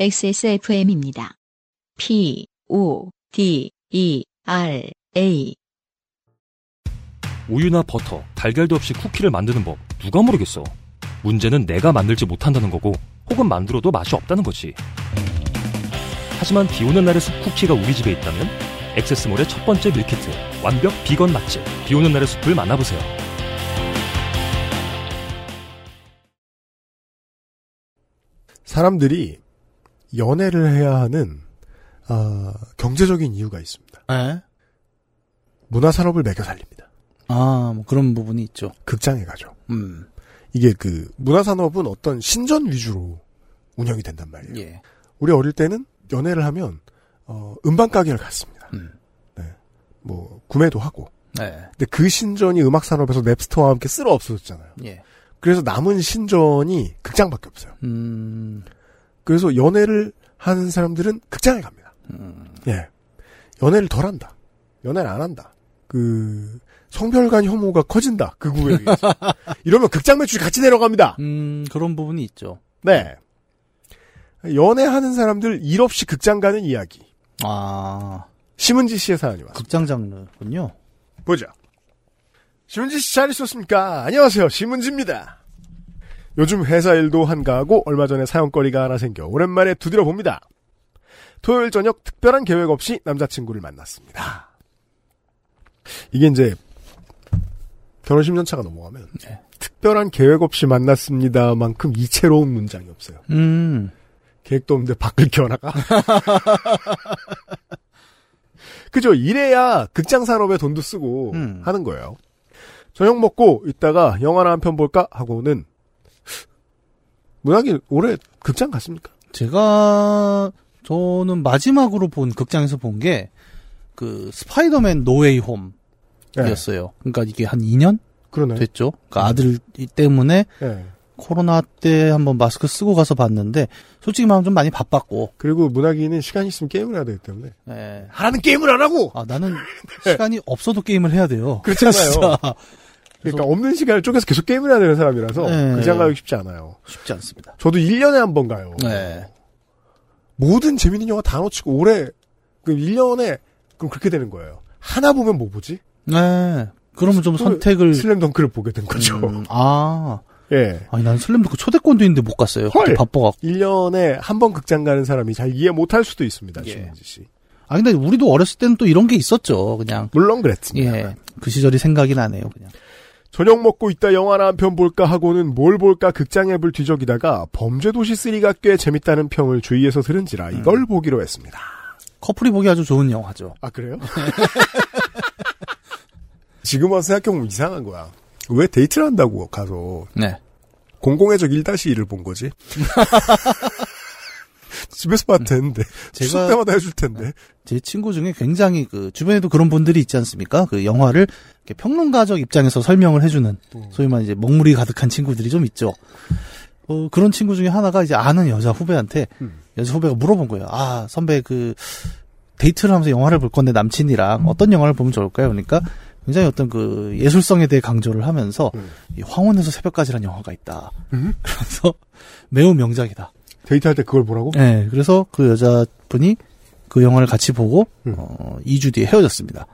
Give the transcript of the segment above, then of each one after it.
XSFM입니다. P, O, D, E, R, A. 우유나 버터, 달걀도 없이 쿠키를 만드는 법 누가 모르겠어. 문제는 내가 만들지 못한다는 거고 혹은 만들어도 맛이 없다는 거지. 하지만 비 오는 날의 숲 쿠키가 우리 집에 있다면 액세스몰의 첫 번째 밀키트 완벽 비건 맛집 비 오는 날의 숲을 만나보세요. 사람들이 연애를 해야 하는 아, 경제적인 이유가 있습니다. 네. 문화 산업을 매겨 살립니다. 아, 뭐 그런 부분이 있죠. 극장에 가죠. 음. 이게 그 문화 산업은 어떤 신전 위주로 운영이 된단 말이에요. 예. 우리 어릴 때는 연애를 하면 어, 음반 가게를 갔습니다. 음. 네. 뭐 구매도 하고. 네. 근데 그 신전이 음악 산업에서 넵스터와 함께 쓸어 없어졌잖아요. 예. 그래서 남은 신전이 극장밖에 없어요. 음. 그래서 연애를 하는 사람들은 극장에 갑니다. 음. 예. 연애를 덜 한다. 연애를 안 한다. 그, 성별 간 혐오가 커진다. 그 구에. 이러면 극장 매출이 같이 내려갑니다. 음, 그런 부분이 있죠. 네. 연애하는 사람들 일 없이 극장 가는 이야기. 아, 심은지 씨의 사연이 왔습니다. 극장 장르군요. 보죠. 심은지 씨 잘 있었습니까? 안녕하세요. 심은지입니다. 요즘 회사 일도 한가하고 얼마 전에 사연거리가 하나 생겨 오랜만에 두드려 봅니다. 토요일 저녁 특별한 계획 없이 남자친구를 만났습니다. 이게 이제 결혼 10년 차가 넘어가면 네. 특별한 계획 없이 만났습니다만큼 이채로운 문장이 없어요. 음. 계획도 없는데 밖을 키워나가. 그죠. 이래야 극장 산업에 돈도 쓰고 음. 하는 거예요. 저녁 먹고 있다가 영화나 한 편 볼까 하고는 문학이 올해 극장 갔습니까? 제가, 저는 마지막으로 본, 극장에서 본 게, 그, 스파이더맨 No Way Home이었어요. 그러니까 이게 한 2년 그러네. 됐죠. 그러니까 아들 때문에 예. 코로나 때 한번 마스크 쓰고 가서 봤는데, 솔직히 말하면 좀 많이 바빴고, 그리고 문학이는 시간 있으면 게임을 해야 되기 때문에 예. 하라는 게임을 안 하고 아, 나는 시간이 없어도 게임을 해야 돼요. 그렇잖아요. 그러니까 없는 시간을 쪼개서 계속 게임을 해야 되는 사람이라서 네. 극장 가기 쉽지 않아요. 쉽지 않습니다. 저도 1년에 한 번 가요. 네. 모든 재밌는 영화 다 놓치고 올해 그 1년에 그럼 그렇게 되는 거예요. 하나 보면 뭐 보지? 네. 그러면 좀또 선택을. 슬램덩크를 보게 된 거죠. 음, 아. 예. 아니, 난 슬램덩크 초대권도 있는데 못 갔어요. 헐! 바빠갖고. 1년에 한 번 극장 가는 사람이 잘 이해 못 할 수도 있습니다. 예. 신민지 씨. 아, 근데 우리도 어렸을 때는 또 이런 게 있었죠. 그냥. 물론 그랬습니다. 예. 그 시절이 생각이 나네요, 그냥. 저녁 먹고 있다 영화나 한 편 볼까 하고는 뭘 볼까 극장 앱을 뒤적이다가 범죄도시 3가 꽤 재밌다는 평을 주위에서 들은지라 이걸 음. 보기로 했습니다. 커플이 보기 아주 좋은 영화죠. 아 그래요? 지금 와서 생각해보면 이상한 거야. 왜 데이트를 한다고 가서 네. 공공의적 1-1을 본 거지? 집에서 봐도 되는데 제가 때마다 해줄 텐데 제 친구 중에 굉장히 그 주변에도 그런 분들이 있지 않습니까? 그 영화를 평론가적 입장에서 설명을 해주는 음. 소위 말해 이제 먹물이 가득한 친구들이 좀 있죠. 어, 그런 친구 중에 하나가 이제 아는 여자 후배한테 음. 여자 후배가 물어본 거예요. 아 선배 그 데이트를 하면서 영화를 볼 건데 남친이랑 어떤 영화를 보면 좋을까요? 그러니까 굉장히 어떤 그 예술성에 대해 강조를 하면서 음. 이 황혼에서 새벽까지라는 영화가 있다. 음? 그래서 매우 명작이다. 데이트할 때 그걸 보라고? 네, 그래서 그 여자분이 그 영화를 같이 보고 음. 어, 2주 뒤에 헤어졌습니다.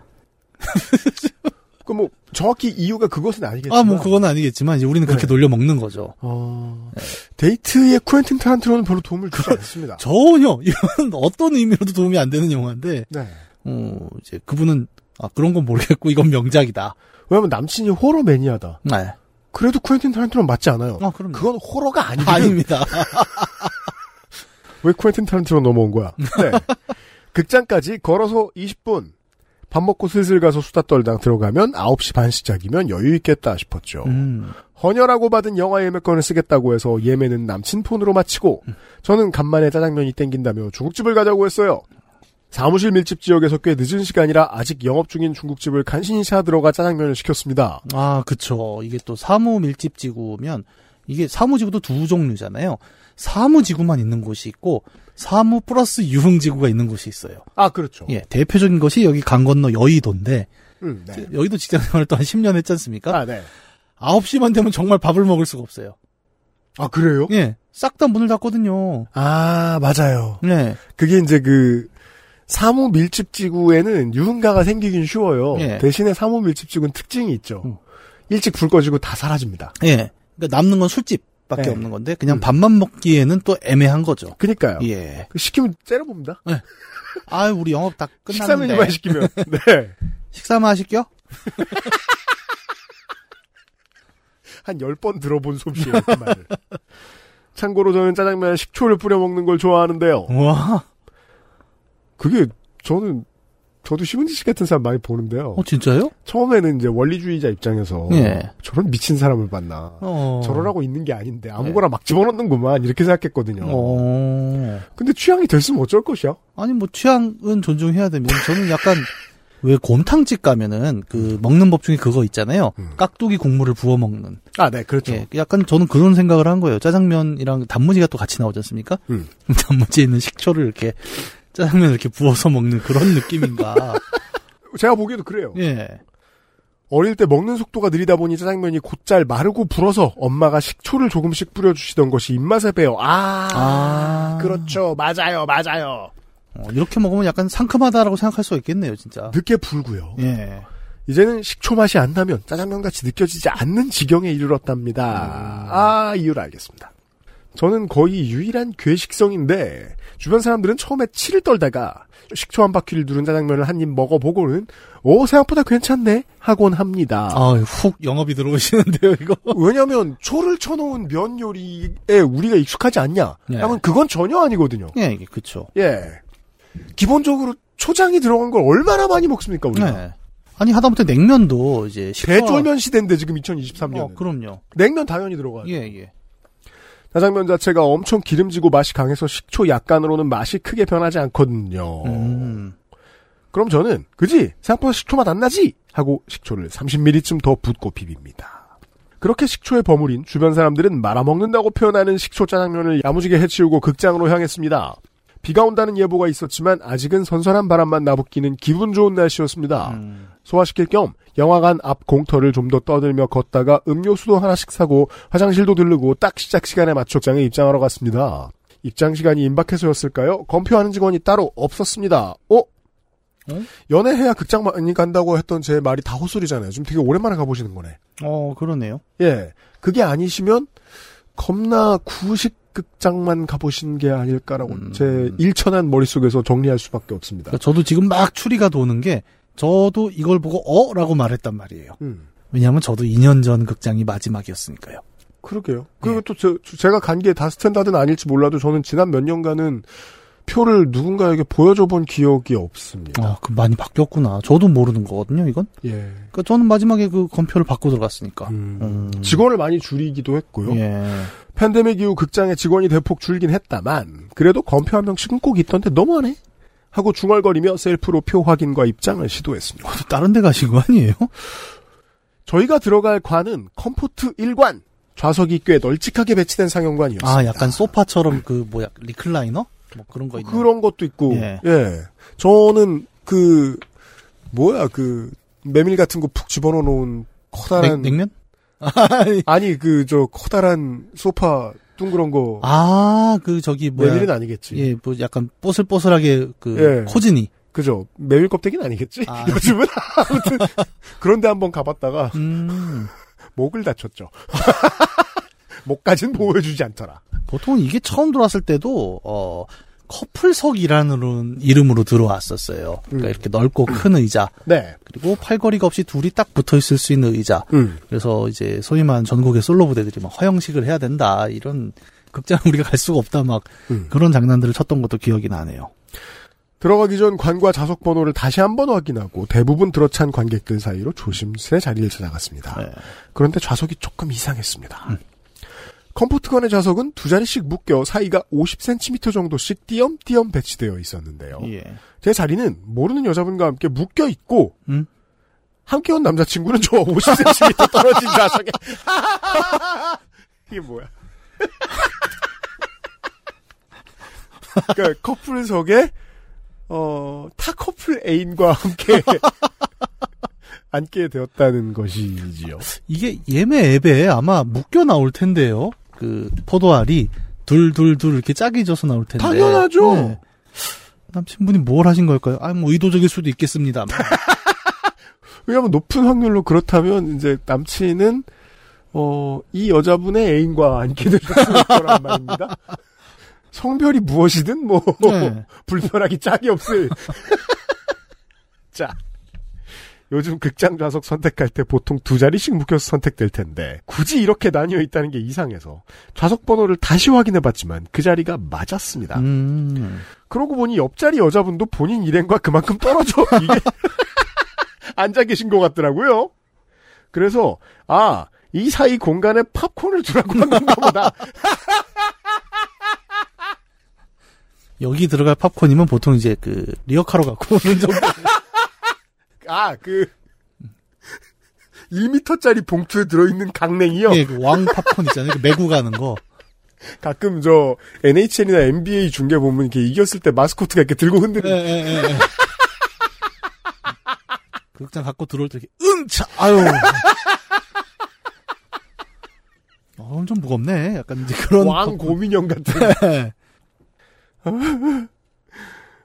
그뭐 정확히 이유가 그것은 아니겠지만 아, 뭐 그건 아니겠지만 이제 우리는 그렇게 네. 놀려 먹는 거죠. 어, 데이트에 쿠엔틴 타란티노는 별로 도움을 주지 않습니다. 전혀 이건 어떤 의미로도 도움이 안 되는 영화인데 네. 어, 이제 그분은 아 그런 건 모르겠고 이건 명작이다. 왜냐면 남친이 호러 매니아다. 네. 그래도 쿠엔틴 타란티노는 맞지 않아요. 아, 그럼 그건 호러가 아니거든. 아닙니다. 왜 쿠엔틴 타란티노 넘어온 거야? 네. 극장까지 걸어서 20분. 밥 먹고 슬슬 가서 수다 떨당 들어가면 9시 반 시작이면 여유 있겠다 싶었죠. 음. 헌혈하고 받은 영화 예매권을 쓰겠다고 해서 예매는 남친 폰으로 마치고 저는 간만에 짜장면이 땡긴다며 중국집을 가자고 했어요. 사무실 밀집 지역에서 꽤 늦은 시간이라 아직 영업 중인 중국집을 간신히 찾아들어가 짜장면을 시켰습니다. 아, 그쵸. 이게 또 사무 밀집 지구면 이게 사무 지구도 두 종류잖아요. 사무 지구만 있는 곳이 있고 사무 플러스 유흥 지구가 있는 곳이 있어요. 아 그렇죠. 예, 대표적인 것이 여기 강 건너 여의도인데 음, 네. 여의도 직장 생활을 또 한 10년 했지 않습니까? 아 네. 9시만 되면 정말 밥을 먹을 수가 없어요. 아, 그래요? 예. 싹 다 문을 닫거든요. 아, 맞아요. 네. 그게 이제 그, 사무 밀집 지구에는 유흥가가 생기긴 쉬워요. 예. 대신에 사무 밀집 지구는 특징이 있죠. 음. 일찍 불 꺼지고 다 사라집니다. 예. 그러니까 남는 건 술집밖에 네. 없는 건데 그냥 음. 밥만 먹기에는 또 애매한 거죠. 그니까요. 예. 그 시키면 째려봅니다. 아, 우리 영업 다 식사 끝났는데 메뉴만 시키면. 네. 식사만 하실게요? 한열번 들어본 솜씨예요, 그 말을. 참고로 저는 짜장면에 식초를 뿌려 먹는 걸 좋아하는데요. 와. 그게 저는 저도 시문지 씨 같은 사람 많이 보는데요. 어, 진짜요? 처음에는 이제 원리주의자 입장에서 예. 저런 미친 사람을 봤나. 어. 저러라고 있는 게 아닌데 아무거나 막 집어넣는구만 이렇게 생각했거든요. 어. 근데 취향이 됐으면 어쩔 것이야? 아니 뭐 취향은 존중해야 됩니다. 저는 약간 왜 곰탕집 가면은 그 먹는 법 중에 그거 있잖아요. 음. 깍두기 국물을 부어 먹는. 아, 네, 그렇죠. 예, 약간 저는 그런 생각을 한 거예요. 짜장면이랑 단무지가 또 같이 나오지 않습니까? 음. 단무지에 있는 식초를 이렇게 짜장면을 이렇게 부어서 먹는 그런 느낌인가. 제가 보기에도 그래요. 예. 어릴 때 먹는 속도가 느리다 보니 짜장면이 곧잘 마르고 불어서 엄마가 식초를 조금씩 뿌려주시던 것이 입맛에 배어. 아, 아. 그렇죠. 맞아요, 맞아요. 어, 이렇게 먹으면 약간 상큼하다라고 생각할 수가 있겠네요, 진짜. 늦게 불고요. 예. 이제는 식초 맛이 안 나면 짜장면 같이 느껴지지 않는 지경에 이르렀답니다. 아, 이유를 알겠습니다. 저는 거의 유일한 괴식성인데 주변 사람들은 처음에 치를 떨다가 식초 한 바퀴를 두른 짜장면을 한 입 먹어보고는 오 생각보다 괜찮네 하곤 합니다. 아, 훅 영업이 들어오시는데요, 이거. 왜냐하면 초를 쳐놓은 면 요리에 우리가 익숙하지 않냐? 네. 하면 그건 전혀 아니거든요. 예, 그쵸. 예. 기본적으로 초장이 들어간 걸 얼마나 많이 먹습니까 우리가? 네. 아니, 하다못해 냉면도 이제 식초가- 대쫄면 시대인데 지금 2023년. 어, 그럼요. 냉면 당연히 들어가요. 예, 예. 짜장면 자체가 엄청 기름지고 맛이 강해서 식초 약간으로는 맛이 크게 변하지 않거든요. 음. 그럼 저는 그지 생각보다 식초 맛 안 나지 하고 식초를 30ml쯤 더 붓고 비빕니다. 그렇게 식초에 버무린 주변 사람들은 말아먹는다고 표현하는 식초 짜장면을 야무지게 해치우고 극장으로 향했습니다. 비가 온다는 예보가 있었지만 아직은 선선한 바람만 나붓기는 기분 좋은 날씨였습니다. 음. 소화시킬 겸 영화관 앞 공터를 좀 더 떠들며 걷다가 음료수도 하나씩 사고 화장실도 들르고 딱 시작 시간에 맞춰 장에 입장하러 갔습니다. 입장 시간이 임박해서였을까요? 검표하는 직원이 따로 없었습니다. 어? 어? 연애해야 극장 많이 간다고 했던 제 말이 다 헛소리잖아요. 지금 되게 오랜만에 가보시는 거네. 어, 그러네요. 예. 그게 아니시면 겁나 구식 극장만 가보신 게 아닐까라고 음. 제 일천한 머릿속에서 정리할 수밖에 없습니다. 그러니까 저도 지금 막 추리가 도는 게 저도 이걸 보고 어? 라고 말했단 말이에요. 음. 왜냐하면 저도 2년 전 극장이 마지막이었으니까요. 그러게요. 그리고 또 제, 가 간 게 다 standard는 아닐지 몰라도 저는 지난 몇 년간은 표를 누군가에게 보여줘 본 기억이 없습니다. 아, 그 많이 바뀌었구나. 저도 모르는 거거든요, 이건. 예. 그러니까 저는 마지막에 그 검표를 받고 들어갔으니까. 음. 음. 직원을 많이 줄이기도 했고요. 예. 팬데믹 이후 극장에 직원이 대폭 줄긴 했다만 그래도 검표 한 명씩은 꼭 있던데 너무하네 하고 중얼거리며 셀프로 표 확인과 입장을 시도했습니다. 또 다른 데 가신 거 아니에요? 저희가 들어갈 관은 comfort 1관 좌석이 꽤 널찍하게 배치된 상영관이었습니다. 아, 약간 소파처럼 그 뭐야 리클라이너? 뭐 그런 거 있나요? 그런 것도 있고 예. 예. 저는 그 뭐야 그 메밀 같은 거 푹 집어넣어 놓은 커다란 냉, 면 아니 그 저 커다란 소파 둥그런 거 아, 그 저기 뭐야? 메밀은 아니겠지. 예, 뭐 약간 뽀슬뽀슬하게 그 예. 코지니. 그죠. 메밀 껍데기는 아니겠지. 아. 요즘은 아무튼 그런데 한번 가봤다가 음. 목을 다쳤죠. 목까지는 보여주지 않더라. 보통 이게 처음 들어왔을 때도 어 커플석이라는 이름으로 들어왔었어요. 그러니까 음. 이렇게 넓고 큰 의자 네. 그리고 팔걸이가 없이 둘이 딱 붙어 있을 수 있는 의자. 음. 그래서 이제 소위 말하는 전국의 솔로 부대들이 막 화형식을 해야 된다 이런 극장 우리가 갈 수가 없다 막 음. 그런 장난들을 쳤던 것도 기억이 나네요. 들어가기 전 관과 좌석 번호를 다시 한 번 확인하고 대부분 들어찬 관객들 사이로 조심스레 자리를 찾아갔습니다. 네. 그런데 좌석이 조금 이상했습니다. comfort관의 좌석은 두 자리씩 묶여 사이가 50cm 정도씩 띄엄띄엄 배치되어 있었는데요. 예. 제 자리는 모르는 여자분과 함께 묶여 있고 음? 함께 온 남자친구는 저 50cm 떨어진 좌석에 이게 뭐야? 그러니까 커플석에 어, 타 커플 애인과 함께 앉게 되었다는 것이지요. 이게 예매 앱에 아마 묶여 나올 텐데요. 그 포도알이 둘둘둘 이렇게 짝이 져서 나올 텐데. 당연하죠. 네. 남친분이 뭘 하신 걸까요? 아, 뭐 의도적일 수도 있겠습니다. 왜냐하면 높은 확률로 그렇다면 이제 남친은 어, 이 여자분의 애인과 않게 되셨을 거란 말입니다. 성별이 무엇이든 뭐 네. 불편하기 짝이 없을. 자, 요즘 극장 좌석 선택할 때 보통 두 자리씩 묶여서 선택될 텐데 굳이 이렇게 나뉘어 있다는 게 이상해서 좌석 번호를 다시 확인해 봤지만 그 자리가 맞았습니다. 음. 그러고 보니 옆자리 여자분도 본인 일행과 그만큼 떨어져 이게 앉아 계신 것 같더라고요. 그래서 아 이 사이 공간에 팝콘을 두라고 한 건가 보다. 여기 들어갈 팝콘이면 보통 이제 그 리어카로 갖고 오는 정도. 아 그 1m짜리 봉투에 들어있는 강냉이요. 예, 그 왕 팝콘 있잖아요. 그 메고 가는 거. 가끔 저 NHN이나 NBA 중계 보면 이렇게 이겼을 때 마스코트가 이렇게 들고 예, 흔드는 예, 예, 예. 극장 갖고 들어올 때 이렇게 응차 아유. 어, 좀 무겁네. 약간 이제 그런 왕. 고민형 같은 예.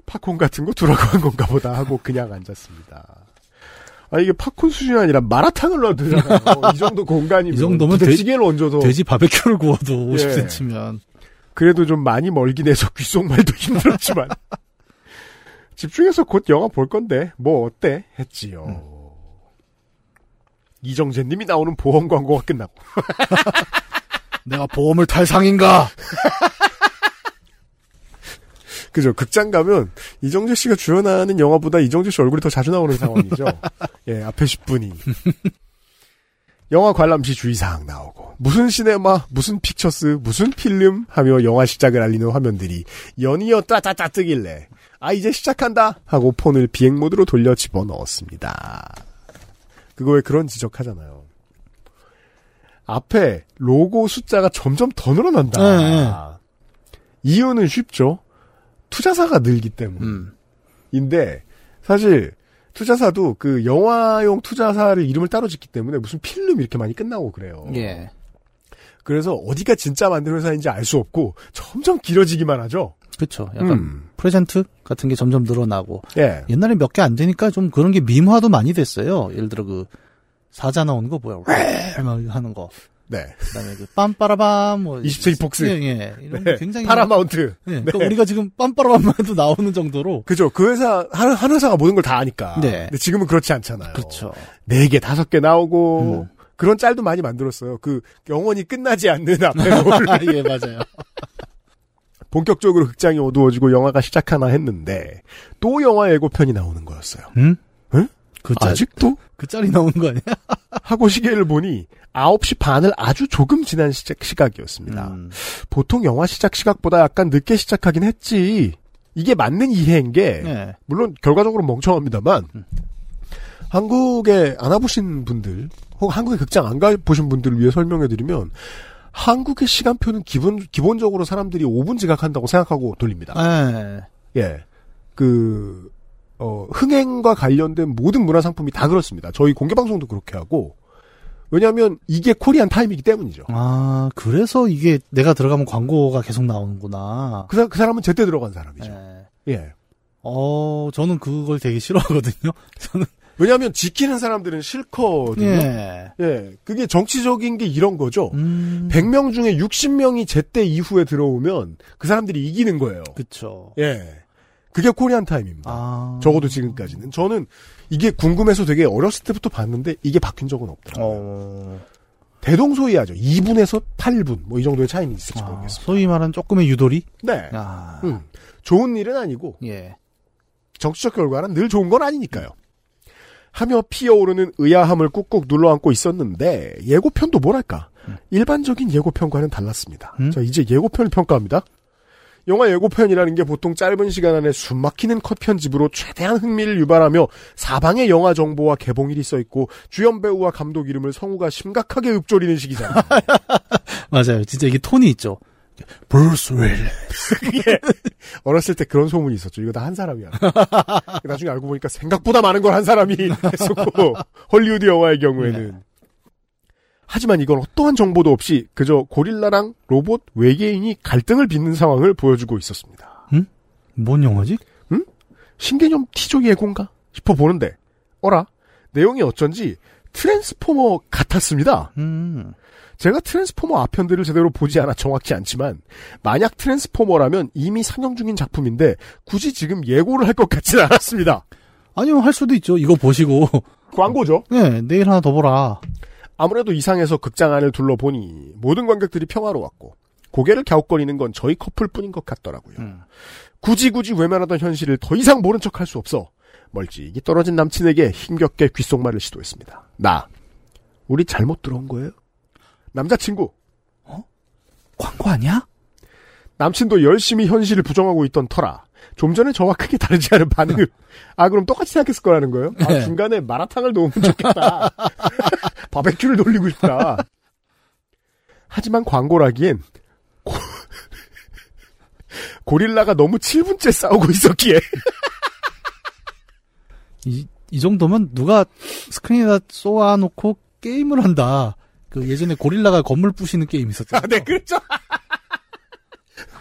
팝콘 같은 거한 건가 보다 하고 그냥 앉았습니다. 아 이게 팝콘 수준이 아니라 마라탕을 넣어드잖아요. 이 정도 공간이면 이 정도면 부대찌개를 얹어도 돼지 바베큐를 구워도 예. 50cm면 그래도 좀 많이 멀긴 해서 귓속말도 힘들었지만 집중해서 곧 영화 볼 건데 뭐 어때 했지요. 음. 이정재님이 나오는 보험 광고가 끝나고 내가 보험을 탈 상인가? 그죠 극장 가면 이정재 씨가 주연하는 영화보다 이정재 씨 얼굴이 더 자주 나오는 상황이죠. 예 앞에 10분이 영화 관람 시 주의사항 나오고 무슨 시네마 무슨 픽처스 무슨 필름 하며 영화 시작을 알리는 화면들이 연이어 따따따 뜨길래 아 이제 시작한다 하고 폰을 비행 모드로 돌려 집어넣었습니다. 그거에 그런 지적하잖아요. 앞에 로고 숫자가 점점 더 늘어난다. 네, 이유는 쉽죠. 투자사가 늘기 때문인데 음. 사실 투자사도 그 영화용 투자사를 이름을 따로 짓기 때문에 무슨 필름 이렇게 많이 끝나고 그래요. 예. 그래서 어디가 진짜 만든 회사인지 알 수 없고 점점 길어지기만 하죠. 그렇죠. 약간 음. present 같은 게 점점 늘어나고 예. 옛날에 몇 개 안 되니까 좀 그런 게 밈화도 많이 됐어요. 예를 들어 그 사자 나오는 거 뭐야? 막 하는 거. 네. 그다음에 그 빰빠라밤 뭐 27 폭스. 예, 예. 이런 네. 게 굉장히 파라마운트. 예. 네. 그러니까 우리가 지금 빰빠라밤만 해도 나오는 정도로 그죠. 그 회사, 한, 한 회사가 모든 걸 다 아니까. 네. 근데 지금은 그렇지 않잖아요. 그렇죠. 네 개, 다섯 개 나오고, 음. 그런 짤도 많이 만들었어요. 그, 영원히 끝나지 않는 앞에로. 아, 예, 맞아요. 본격적으로 극장이 어두워지고 영화가 시작하나 했는데, 또 영화 예고편이 나오는 거였어요. 응? 응? 그 짤, 아직도? 그 짤이 나오는 거 아니야? 하고 시계를 보니 9시 반을 아주 조금 지난 시작 시각이었습니다. 음. 보통 영화 시작 시각보다 약간 늦게 시작하긴 했지. 이게 맞는 이해인 게 예. 물론 결과적으로 멍청합니다만 음. 한국에 안 와보신 분들 혹은 한국에 극장 안 가보신 분들을 위해 설명해드리면 한국의 시간표는 기본 기본적으로 사람들이 5분 지각한다고 생각하고 돌립니다. 예. 예. 그, 어, 흥행과 관련된 모든 문화 상품이 다 그렇습니다. 저희 공개 방송도 그렇게 하고, 왜냐하면 이게 코리안 타임이기 때문이죠. 아, 그래서 이게 내가 들어가면 광고가 계속 나오는구나. 그, 사- 그 사람은 제때 들어간 사람이죠. 예. 예. 어, 저는 그걸 되게 싫어하거든요. 저는 왜냐하면 지키는 사람들은 싫거든요. 예. 예. 그게 정치적인 게 이런 거죠. 음. 100명 중에 60명이 제때 이후에 들어오면 그 사람들이 이기는 거예요. 그쵸. 예. 그게 코리안 타임입니다. 아. 적어도 지금까지는. 저는 이게 궁금해서 되게 어렸을 때부터 봤는데 이게 바뀐 적은 없더라고요. 어. 대동소이하죠. 2분에서 8분 뭐 이 정도의 차이는 있을지 아, 모르겠습니다. 소위 말하는 조금의 유도리? 네. 아. 음. 좋은 일은 아니고 예. 정치적 결과는 늘 좋은 건 아니니까요. 하며 피어오르는 의아함을 꾹꾹 눌러안고 있었는데 예고편도 뭐랄까 일반적인 예고편과는 달랐습니다. 음? 자 이제 예고편을 평가합니다. 영화 예고편이라는 게 보통 짧은 시간 안에 숨막히는 컷 편집으로 최대한 흥미를 유발하며 사방에 영화 정보와 개봉일이 써 있고 주연 배우와 감독 이름을 성우가 심각하게 읍조리는 식이잖아요. 맞아요. 진짜 이게 톤이 있죠. 브루스 윌. 어렸을 때 그런 소문이 있었죠. 이거 다 한 사람이야. 나중에 알고 보니까 생각보다 많은 걸 한 사람이 했었고 헐리우드 영화의 경우에는 하지만 이건 어떠한 정보도 없이 그저 고릴라랑 로봇 외계인이 갈등을 빚는 상황을 보여주고 있었습니다. 뭔 영화지? 신개념 티저 예고인가 싶어 보는데 어라 내용이 어쩐지 트랜스포머 같았습니다. 음. 제가 트랜스포머 아편들을 제대로 보지 않아 정확치 않지만 만약 트랜스포머라면 이미 상영 중인 작품인데 굳이 지금 예고를 할 것 같지는 않았습니다. 아니요, 할 수도 있죠. 이거 보시고. 광고죠. 네, 내일 하나 더 보라. 아무래도 이상해서 극장 안을 둘러보니 모든 관객들이 평화로웠고 고개를 갸웃거리는 건 저희 커플뿐인 것 같더라고요. 음. 굳이 굳이 외면하던 현실을 더 이상 모른 척할 수 없어 멀찍이 떨어진 남친에게 힘겹게 귓속말을 시도했습니다. 나 우리 잘못 들어온 거예요? 남자친구 광고 아니야? 남친도 열심히 현실을 부정하고 있던 터라 좀 전에 저와 크게 다르지 않은 반응을 아 그럼 똑같이 생각했을 거라는 거예요? 아, 네. 중간에 마라탕을 넣으면 좋겠다 바베큐를 돌리고 싶다 하지만 광고라기엔 고... 고릴라가 너무 7분째 싸우고 있었기에 이, 이 정도면 누가 스크린에다 쏘아놓고 게임을 한다. 그 예전에 고릴라가 건물 부시는 게임 있었잖아요. 아, 네, 그렇죠.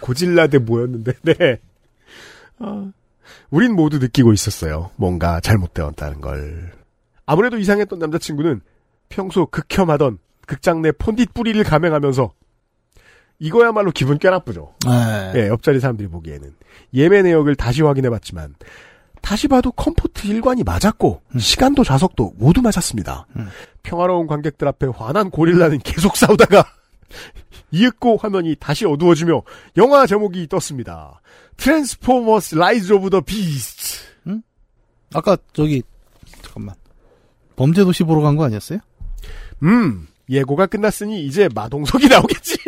고질라 대 뭐였는데, 네. 어, 우린 모두 느끼고 있었어요. 뭔가 잘못되었다는 걸. 아무래도 이상했던 남자친구는 평소 극혐하던 극장 내 폰딧 뿌리를 감행하면서 이거야말로 기분 꽤 나쁘죠. 네. 예, 옆자리 사람들이 보기에는. 예매 내역을 다시 확인해봤지만, 다시 봐도 comfort 1관이 맞았고, 시간도 좌석도 모두 맞았습니다. 음. 평화로운 관객들 앞에 화난 고릴라는 계속 싸우다가, 이윽고 화면이 다시 어두워지며, 영화 제목이 떴습니다. Transformers Rise of the Beast. 아까 저기 잠깐만 범죄도시 보러 간 거 아니었어요? 음, 예고가 끝났으니 이제 마동석이 나오겠지.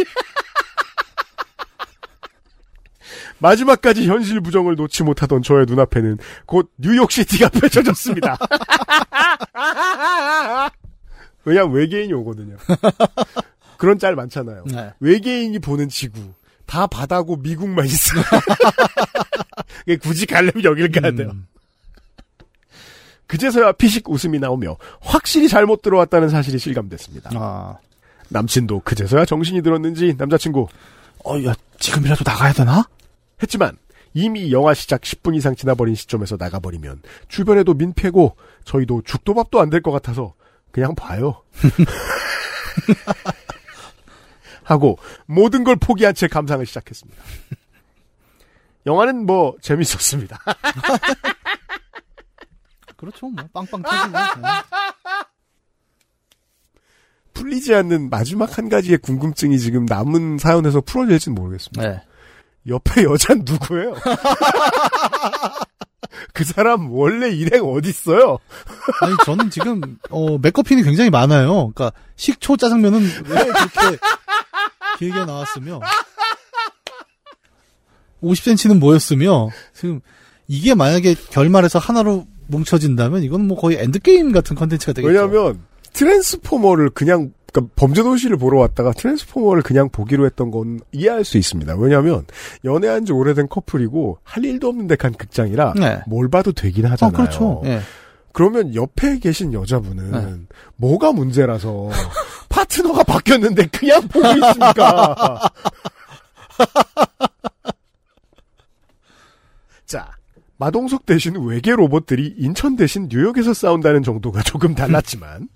마지막까지 현실 부정을 놓지 못하던 저의 눈앞에는 곧 뉴욕시티가 펼쳐졌습니다. 왜냐면 외계인이 오거든요. 그런 짤 많잖아요. 네. 외계인이 보는 지구. 다 바다고 미국만 있어. 굳이 가려면 여길 가야 돼요. 음. 그제서야 피식 웃음이 나오며 확실히 잘못 들어왔다는 사실이 실감됐습니다. 아, 남친도 그제서야 정신이 들었는지 남자친구 어, 야 지금이라도 나가야 되나? 했지만 이미 영화 시작 10분 이상 지나버린 시점에서 나가버리면 주변에도 민폐고 저희도 죽도 밥도 안 될 것 같아서 그냥 봐요. 하고 모든 걸 포기한 채 감상을 시작했습니다. 영화는 뭐 재밌었습니다. 그렇죠, 뭐 빵빵 터지고. 네. 풀리지 않는 마지막 한 가지의 궁금증이 지금 남은 사연에서 풀어질지는 모르겠습니다. 네. 옆에 여자는 누구예요? 그 사람 원래 일행 어딨어요? 아니 저는 지금 어 맥거핀이 굉장히 많아요. 그러니까 식초 짜장면은 왜 그렇게 길게 나왔으며 50cm는 뭐였으며 지금 이게 만약에 결말에서 하나로 뭉쳐진다면 이건 뭐 거의 엔드게임 같은 컨텐츠가 되겠죠. 왜냐하면 트랜스포머를 그냥 그러니까 범죄도시를 보러 왔다가 트랜스포머를 그냥 보기로 했던 건 이해할 수 있습니다. 왜냐하면 연애한 지 오래된 커플이고 할 일도 없는데 간 극장이라 네. 뭘 봐도 되긴 어, 하잖아요. 그렇죠. 예. 그러면 옆에 계신 여자분은 네. 뭐가 문제라서 파트너가 바뀌었는데 그냥 보고 있습니까? 자, 마동석 대신 외계 로봇들이 인천 대신 뉴욕에서 싸운다는 정도가 조금 달랐지만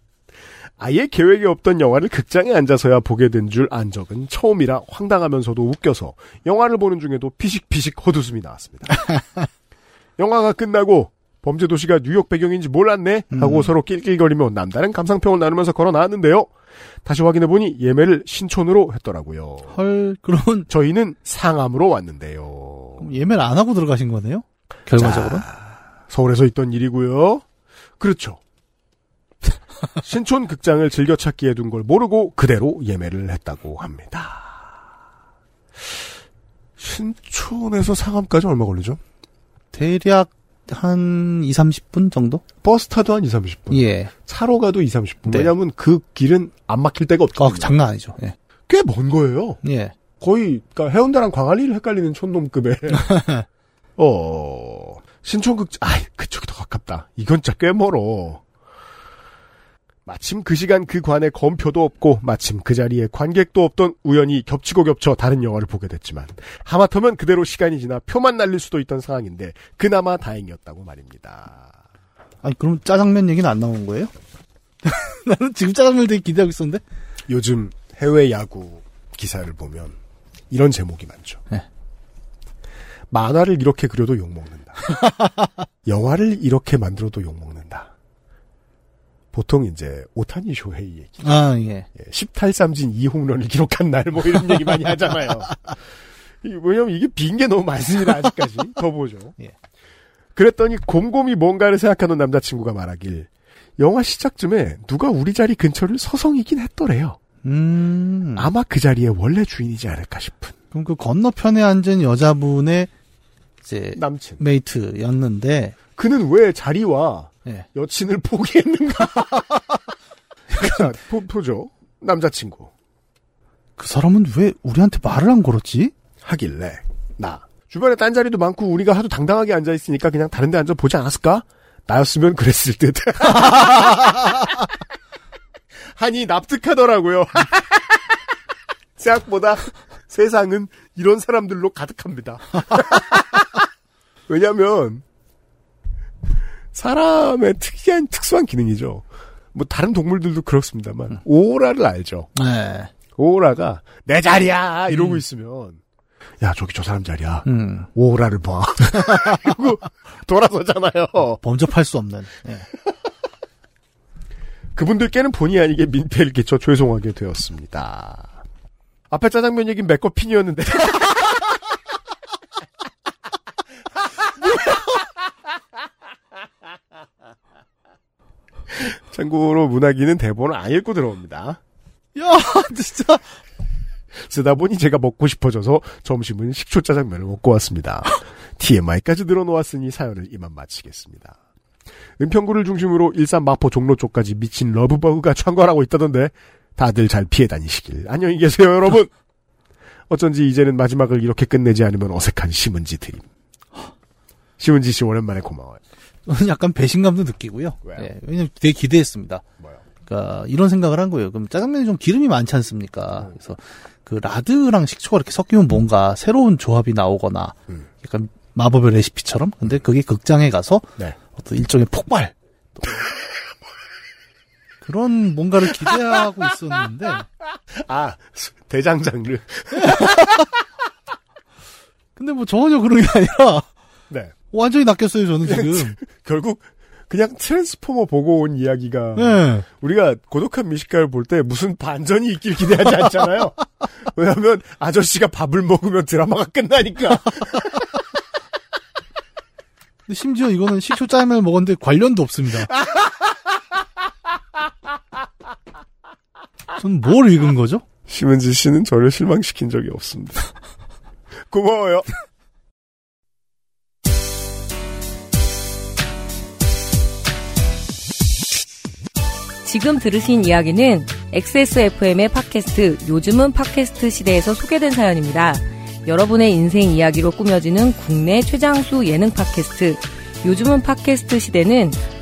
아예 계획이 없던 영화를 극장에 앉아서야 보게 된 줄 안 적은 처음이라 황당하면서도 웃겨서 영화를 보는 중에도 피식피식 헛웃음이 나왔습니다. 영화가 끝나고 범죄도시가 뉴욕 배경인지 몰랐네 하고 음. 서로 낄낄거리며 남다른 감상평을 나누면서 걸어 나왔는데요. 다시 확인해보니 예매를 신촌으로 했더라고요. 헐 그러면 저희는 상암으로 왔는데요. 예매를 안 하고 들어가신 거네요. 결과적으로. 서울에서 있던 일이고요. 그렇죠. 신촌 극장을 즐겨찾기에 둔 걸 모르고 그대로 예매를 했다고 합니다. 신촌에서 상암까지 얼마 걸리죠? 대략 한 2, 30분 정도? 버스 타도 한 2, 30분. 예. 차로 가도 2, 30분. 네. 왜냐하면 그 길은 안 막힐 데가 아, 없거든요. 장난 아니죠. 예. 꽤먼 거예요. 예. 거의 그러니까 해운대랑 광안리를 헷갈리는 촌놈급의. 어 신촌극 아 그쪽이 더 가깝다. 이건 진짜 꽤 멀어. 마침 그 시간 그 관에 검표도 없고 마침 그 자리에 관객도 없던 우연히 겹치고 겹쳐 다른 영화를 보게 됐지만 하마터면 그대로 시간이 지나 표만 날릴 수도 있던 상황인데 그나마 다행이었다고 말입니다. 아니 그럼 짜장면 얘기는 안 나온 거예요? 나는 지금 짜장면 되게 기대하고 있었는데. 요즘 해외 야구 기사를 보면 이런 제목이 많죠. 네. 만화를 이렇게 그려도 욕먹는다. 영화를 이렇게 만들어도 욕먹는다. 보통 이제 오타니 쇼헤이 얘기. 아 예. 예, 10탈삼진 2홈런을 기록한 날 뭐 이런 얘기 많이 하잖아요. 이- 왜냐면 이게 빈 게 너무 많습니다 아직까지. 더 보죠. 예. 그랬더니 곰곰이 뭔가를 생각하는 남자친구가 말하길 영화 시작쯤에 누가 우리 자리 근처를 서성이긴 했더래요. 음. 아마 그 자리에 원래 주인이지 않을까 싶은 그럼 그 건너편에 앉은 여자분의 이제 남친. 메이트였는데. 그는 왜 자리와 예. 여친을 포기했는가? 자, 포, 포죠. 남자친구. 그 사람은 왜 우리한테 말을 안 걸었지? 하길래 나 주변에 딴 자리도 많고 우리가 하도 당당하게 앉아 있으니까 그냥 다른 데 앉아 보지 않았을까? 나였으면 그랬을 듯. 하니 납득하더라고요. 생각보다 세상은 이런 사람들로 가득합니다. 왜냐면 사람의 특이한 특수한 기능이죠. 뭐 다른 동물들도 그렇습니다만 오라를 알죠. 네. 오라가 내 자리야 이러고 있으면 야 저기 저 사람 자리야 음. 오라를 봐 그리고 돌아서잖아요 범접할 수 없는. 예. 그분들께는 본의 아니게 민폐를 끼쳐 죄송하게 되었습니다 앞에 짜장면 얘기는 맥거핀이었는데 참고로 문학이는 대본을 안 읽고 들어옵니다 야, 진짜. 쓰다 보니 제가 먹고 싶어져서 점심은 식초 짜장면을 먹고 왔습니다. TMI까지 늘어놓았으니 사연을 이만 마치겠습니다. 은평구를 중심으로 일산 마포 종로 쪽까지 미친 러브버그가 창궐하고 있다던데 다들 잘 피해 다니시길 안녕히 계세요 여러분. 어쩐지 이제는 마지막을 이렇게 끝내지 않으면 어색한 심은지 드림. 심은지 씨 오랜만에 고마워요. 약간 배신감도 느끼고요. 왜요? 예, 왜냐면 되게 기대했습니다. 뭐요? 그러니까 이런 생각을 한 거예요. 그럼 짜장면이 좀 기름이 많지 않습니까? 그래서 그 라드랑 식초가 이렇게 섞이면 뭔가 새로운 조합이 나오거나 음. 약간 마법의 레시피처럼. 근데 그게 극장에 가서 네. 어떤 일종의 폭발. 그런 뭔가를 기대하고 있었는데 아 대장 장르. 근데 뭐 전혀 그런 게 아니라 네. 완전히 낚였어요 저는 지금. 결국 그냥 트랜스포머 보고 온 이야기가 네. 우리가 고독한 미식가를 볼 때 무슨 반전이 있길 기대하지 않잖아요. 왜냐하면 아저씨가 밥을 먹으면 드라마가 끝나니까. 근데 심지어 이거는 식초 짜장면을 먹었는데 관련도 없습니다. 전 뭘 읽은 거죠? 심은지 씨는 저를 실망시킨 적이 없습니다. 고마워요. 지금 들으신 이야기는 XSFM의 팟캐스트 요즘은 팟캐스트 시대에서 소개된 사연입니다. 여러분의 인생 이야기로 꾸며지는 국내 최장수 예능 팟캐스트 요즘은 팟캐스트 시대는